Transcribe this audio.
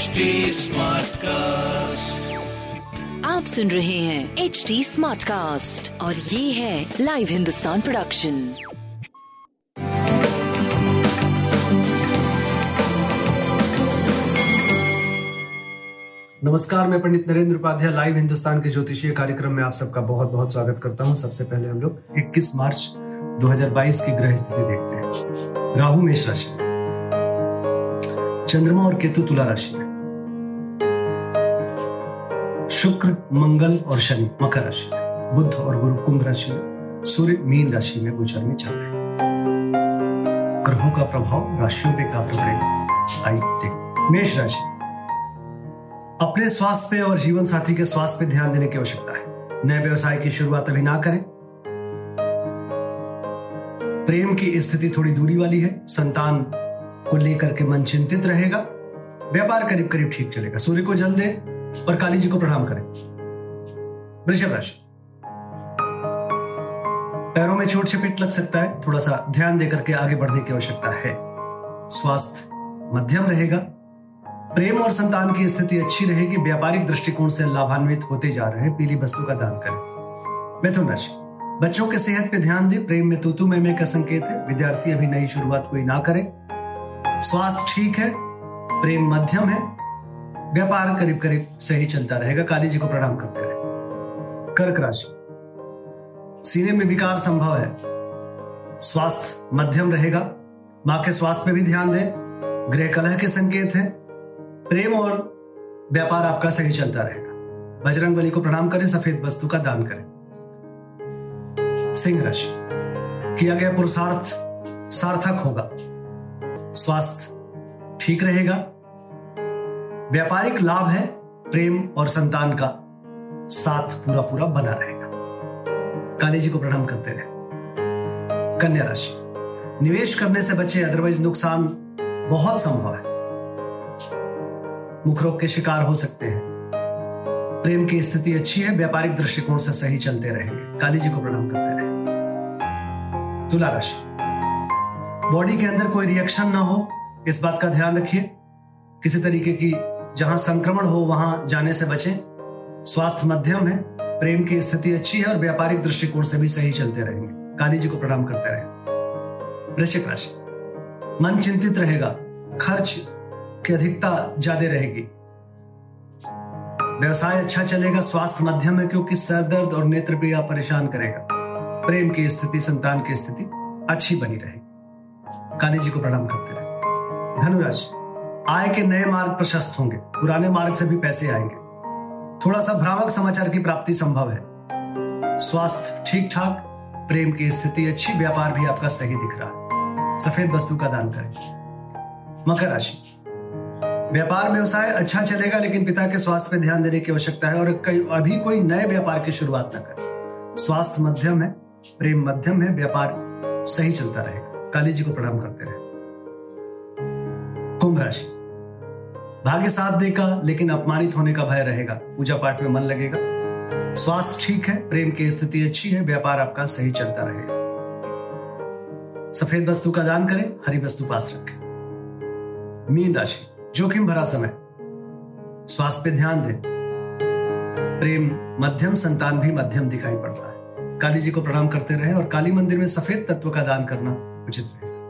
HD cast आप सुन रहे हैं एच डी स्मार्ट कास्ट और ये है लाइव हिंदुस्तान प्रोडक्शन नमस्कार मैं पंडित नरेंद्र उपाध्याय लाइव हिंदुस्तान के ज्योतिषीय कार्यक्रम में आप सबका बहुत बहुत स्वागत करता हूँ। सबसे पहले हम लोग 21 मार्च 2022 की ग्रह स्थिति देखते हैं। राहु मेष राशि। चंद्रमा और केतु तुला राशि में। शुक्र, मंगल और शनि मकर राशि में, बुध और गुरु कुंभ राशि में, सूर्य मीन राशि में गोचर में चल रहे ग्रहों का प्रभाव, राशियों पे काफ़ी पड़ेगा। मेष राशि। अपने स्वास्थ्य पे और जीवन साथी के स्वास्थ्य पे ध्यान देने की आवश्यकता है। नए व्यवसाय की शुरुआत अभी ना करें। प्रेम की स्थिति थोड़ी दूरी वाली है। संतान को लेकर के मन चिंतित रहेगा। व्यापार करीब करीब ठीक चलेगा। सूर्य को जल दें। और काली जी को प्रणाम करें। वृषभ राशि। पैरों में चोट चपेट लग सकता है, थोड़ा सा ध्यान देकर के आगे बढ़ने की आवश्यकता है। स्वास्थ्य मध्यम रहेगा। प्रेम और संतान की स्थिति अच्छी रहेगी। व्यापारिक दृष्टिकोण से लाभान्वित होते जा रहे हैं। पीली वस्तु का दान करें। मिथुन राशि। बच्चों के सेहत पे ध्यान दें। प्रेम में तूतु में का संकेत है। विद्यार्थी अभी नई शुरुआत कोई ना करे। स्वास्थ्य ठीक है। प्रेम मध्यम है। व्यापार करीब करीब सही चलता रहेगा, काली जी को प्रणाम करते रहे। कर्क राशि। सीने में विकार संभव है। स्वास्थ्य मध्यम रहेगा। माँ के स्वास्थ्य पे भी ध्यान दें। गृह कलह के संकेत है। प्रेम और व्यापार आपका सही चलता रहेगा। बजरंग बली को प्रणाम करें, सफ़ेद वस्तु का दान करें। सिंह राशि। किया गया पुरुषार्थ सार्थक होगा। स्वास्थ्य ठीक रहेगा। व्यापारिक लाभ है प्रेम और संतान का। साथ पूरा पूरा बना रहेगा। काली जी को प्रणाम करते रहे कन्या राशि, निवेश करने से बचे अदरवाइज़ नुकसान बहुत संभव है। मुख रोग के शिकार हो सकते हैं। प्रेम की स्थिति अच्छी है, व्यापारिक दृष्टिकोण से सही चलते रहेंगे। काली जी को प्रणाम करते रहे तुला राशि बॉडी के अंदर कोई रिएक्शन ना हो, इस बात का ध्यान रखिए। किसी तरीके की जहाँ संक्रमण हो, वहाँ जाने से बचें। स्वास्थ्य मध्यम है, प्रेम की स्थिति अच्छी है और व्यापारिक दृष्टिकोण से भी सही चलते रहेंगे। काली जी को प्रणाम करते रहे। वृश्चिक राशि। मन चिंतित रहेगा, खर्च की अधिकता ज़्यादा रहेगी। व्यवसाय अच्छा चलेगा, स्वास्थ्य मध्यम है क्योंकि सर दर्द और नेत्र आप परेशान करेगा। प्रेम की स्थिति, संतान की स्थिति अच्छी बनी रहेगी। काली जी को प्रणाम करते रहे। धनुराशि। आय के नए मार्ग प्रशस्त होंगे, पुराने मार्ग से भी पैसे आएँगे। थोड़ा सा भ्रामक समाचार की प्राप्ति संभव है। स्वास्थ्य ठीक ठाक प्रेम की स्थिति अच्छी, व्यापार भी आपका सही दिख रहा है। सफ़ेद वस्तु का दान करें। मकर राशि। व्यापार व्यवसाय अच्छा चलेगा, लेकिन पिता के स्वास्थ्य पर ध्यान देने की आवश्यकता है और कई, अभी कोई नए व्यापार की शुरुआत न करें। स्वास्थ्य मध्यम है, प्रेम मध्यम है, व्यापार सही चलता रहेगा। काली जी को प्रणाम करते रहे। कुंभ राशि। भाग्य साथ देगा, लेकिन अपमानित होने का भय रहेगा। पूजा पाठ में मन लगेगा। स्वास्थ्य ठीक है, प्रेम की स्थिति अच्छी है, व्यापार आपका सही चलता रहेगा। सफ़ेद वस्तु का दान करें, हरी वस्तु पास रखें। मीन राशि, जोखिम भरा समय। स्वास्थ्य पे ध्यान दें। प्रेम मध्यम, संतान भी मध्यम दिखाई पड़ रहा है। काली जी को प्रणाम करते रहे और काली मंदिर में सफ़ेद तत्व का दान करना उचित है।